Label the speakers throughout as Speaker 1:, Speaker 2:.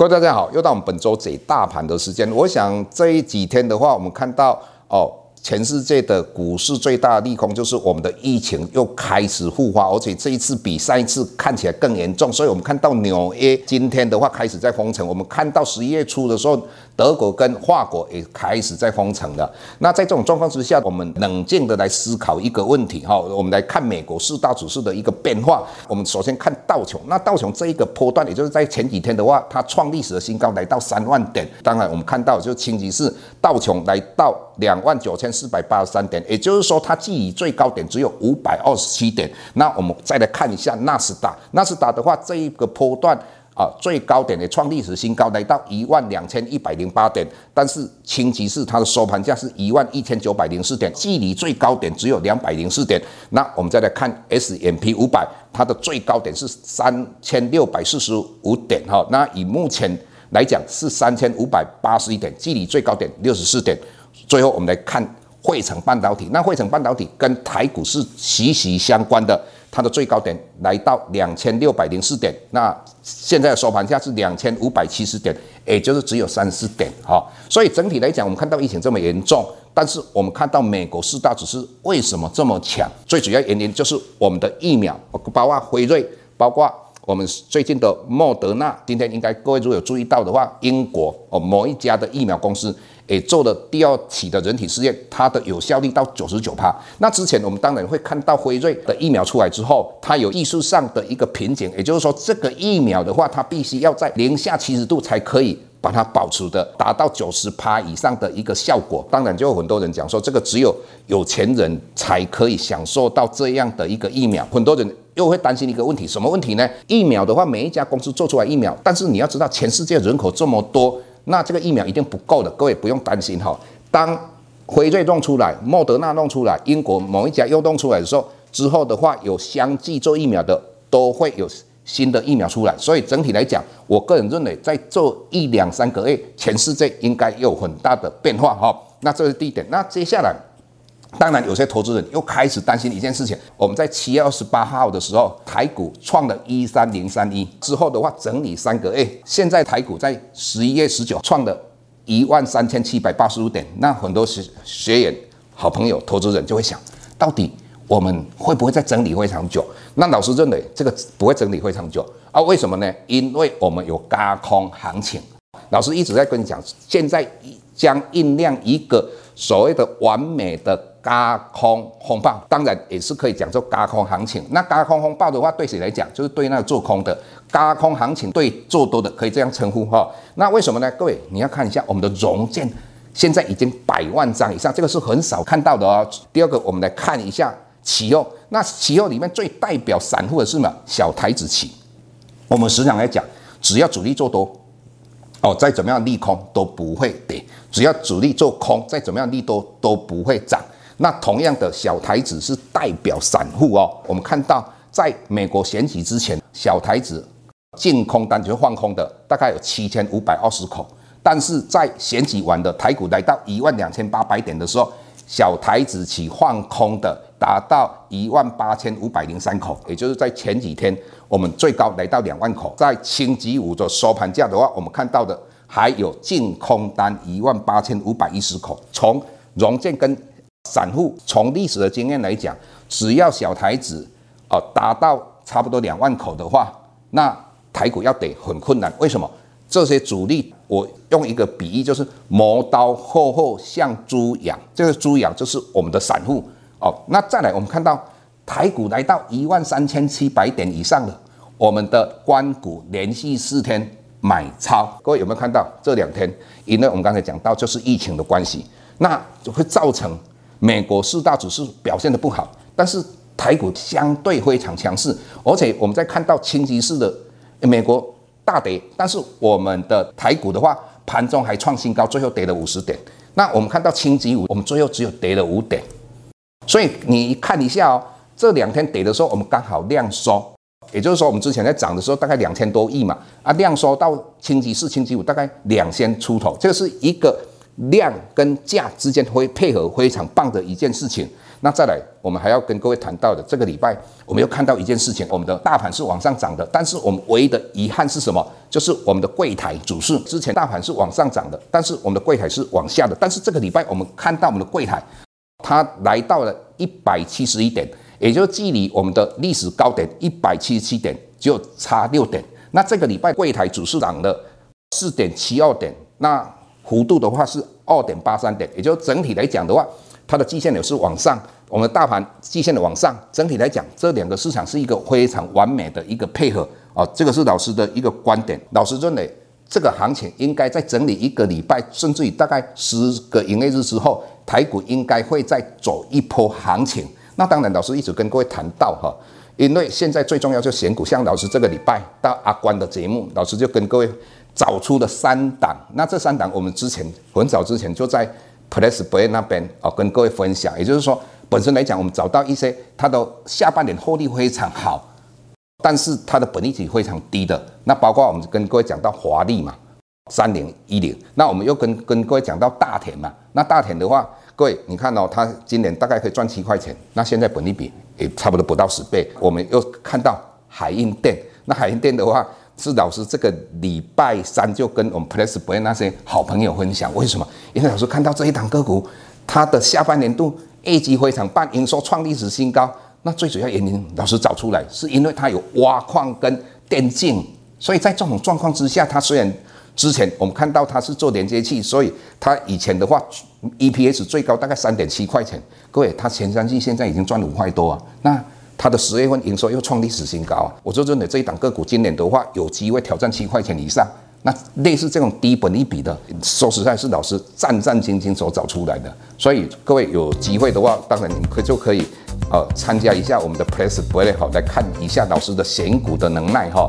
Speaker 1: 各位大家好，又到我们本周解大盘的时间。我想这几天的话，我们看到哦。全世界的股市最大利空就是我们的疫情又开始复发，而且这一次比上一次看起来更严重。所以我们看到纽约今天的话开始在封城，我们看到十一月初的时候，德国跟法国也开始在封城了。那在这种状况之下，我们冷静的来思考一个问题哈，我们来看美国四大指数的一个变化。我们首先看道琼，那道琼这一个波段，也就是在前几天的话，它创历史的新高，来到三万点。当然，我们看到就星期四道琼来到两万九千。四百八十三点，也就是说，它距离最高点只有五百二十七点。那我们再来看一下纳斯达，纳斯达的话，这一个波段啊，最高点也创历史新高，来到一万两千一百零八点。但是星期四它的收盘价是一万一千九百零四点，距离最高点只有两百零四点。那我们再来看 S M P 五百，它的最高点是三千六百四十五点哈。那以目前来讲是三千五百八十一点，距离最高点六十四点。最后我们来看。汇成半导体，那汇成半导体跟台股是息息相关的，它的最高点来到两千六百零四点，那现在收盘价是两千五百七十点，也就是只有三十点哈。所以整体来讲，我们看到疫情这么严重，但是我们看到美国四大指数为什么这么强？最主要原因就是我们的疫苗，包括辉瑞，包括我们最近的莫德纳。今天应该各位如果有注意到的话，英国哦某一家的疫苗公司。也做了第二期的人体试验，它的有效率到九十九趴。那之前我们当然会看到辉瑞的疫苗出来之后，它有技术上的一个瓶颈，也就是说这个疫苗的话，它必须要在零下七十度才可以把它保持的达到九十趴以上的一个效果。当然就有很多人讲说，这个只有有钱人才可以享受到这样的一个疫苗。很多人又会担心一个问题，什么问题呢？疫苗的话，每一家公司做出来疫苗，但是你要知道，全世界人口这么多。那这个疫苗一定不够的，各位不用担心哈。当辉瑞弄出来，莫德纳弄出来，英国某一家又弄出来的时候，之后的话有相继做疫苗的，都会有新的疫苗出来。所以整体来讲，我个人认为，在做一两三个月，全世界应该有很大的变化哈。那这是第一点。那接下来，当然有些投资人又开始担心一件事情。我们在七月二十八号的时候，台股创了一三零三一之后的话，整理三个月，现在台股在十一月十九创了一万三千七百八十五点。那很多学学员、好朋友、投资人就会想，到底我们会不会再整理非常久？那老师认为这个不会整理非常久啊？为什么呢？因为我们有轧空行情。老师一直在跟你讲，现在将酝酿一个所谓的完美的。轧空风暴，当然也是可以讲做轧空行情。那轧空风暴的话，对谁来讲？就是对那个做空的。轧空行情对做多的可以这样称呼哈。那为什么呢？各位，你要看一下我们的融券，现在已经百万张以上，这个是很少看到的哦。第二个，我们来看一下期货。那期货里面最代表散户的是什么？小台指期。我们时常来讲，只要主力做多，哦，再怎么样利空都不会跌；只要主力做空，再怎么样利多都不会涨。那同样的小台子是代表散户哦。我们看到，在美国选举之前，小台子净空单就是放空的，大概有七千五百二十口。但是在选举完的台股来到一万两千八百点的时候，小台子起放空的达到一万八千五百零三口，也就是在前几天我们最高来到两万口。在星期五的收盘价的话，我们看到的还有净空单一万八千五百一十口。从融券跟散户从历史的经验来讲，只要小台子哦达到差不多两万口的话，那台股要得很困难。为什么？这些主力，我用一个比喻，就是磨刀霍霍向猪羊。这个猪羊就是我们的散户哦。那再来，我们看到台股来到一万三千七百点以上了，我们的关股连续四天买超。各位有没有看到这两天？因为我们刚才讲到，就是疫情的关系，那就会造成。美国四大指数表现得不好，但是台股相对非常强势，而且我们在看到星期四的美国大跌，但是我们的台股的话，盘中还创新高，最后跌了五十点。那我们看到星期五，我们最后只有跌了五点。所以你看一下哦，这两天跌的时候，我们刚好量缩，也就是说，我们之前在涨的时候大概两千多亿嘛，啊，量缩到星期四、星期五大概两千出头，这是一个。量跟价之间会配合非常棒的一件事情。那再来，我们还要跟各位谈到的，这个礼拜我们又看到一件事情，我们的大盘是往上涨的，但是我们唯一的遗憾是什么？就是我们的柜台指数，之前大盘是往上涨的，但是我们的柜台是往下的。但是这个礼拜我们看到我们的柜台，它来到了一百七十一点，也就是距离我们的历史高点一百七十七点就差六点。那这个礼拜柜台指数涨了四点七二点，那幅度的话是二点八三点，也就整体来讲的话，它的季线也是往上，我们的大盘季线的往上，整体来讲，这两个市场是一个非常完美的一个配合啊，这个是老师的一个观点。老师认为，这个行情应该在整理一个礼拜，甚至于大概十个营业日之后，台股应该会再走一波行情。那当然，老师一直跟各位谈到哈。因为现在最重要就选股，像老师这个礼拜到阿关的节目，老师就跟各位找出了三档。那这三档我们之前很早之前就在 Press Play 那边哦跟各位分享，也就是说本身来讲，我们找到一些它的下半年获利非常好，但是它的本利比非常低的。那包括我们跟各位讲到华丽嘛，三零一零，那我们又跟跟各位讲到大田嘛，那大田的话。各位，你看哦，它今年大概可以赚七块钱，那现在本利比也差不多不到十倍。我们又看到海印电，那海印电的话，是老师这个礼拜三就跟我们 Plus Play 那些好朋友分享，为什么？因为老师看到这一档个股，它的下半年度业绩非常棒，营收创历史新高。那最主要原因，老师找出来，是因为它有挖矿跟电竞，所以在这种状况之下，它虽然。之前我们看到它是做连接器，所以它以前的话，EPS 最高大概三点七块钱。各位，它前三季现在已经赚五块多啊。那它的十月份营收又创历史新高啊。我就认为这一档个股今年的话，有机会挑战七块钱以上。那类似这种低本一比的，说实在，是老师战战兢兢所找出来的。所以各位有机会的话，当然你们可就可以呃参加一下我们的 Press Play 好，来看一下老师的选股的能耐哈。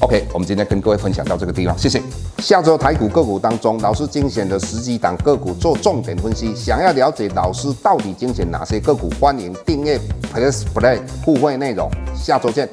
Speaker 1: OK，我们今天跟各位分享到这个地方，谢谢。下周台股个股当中，老师精选的十几档个股做重点分析。想要了解老师到底精选哪些个股，欢迎订阅 Plus Play 互惠内容。下周见。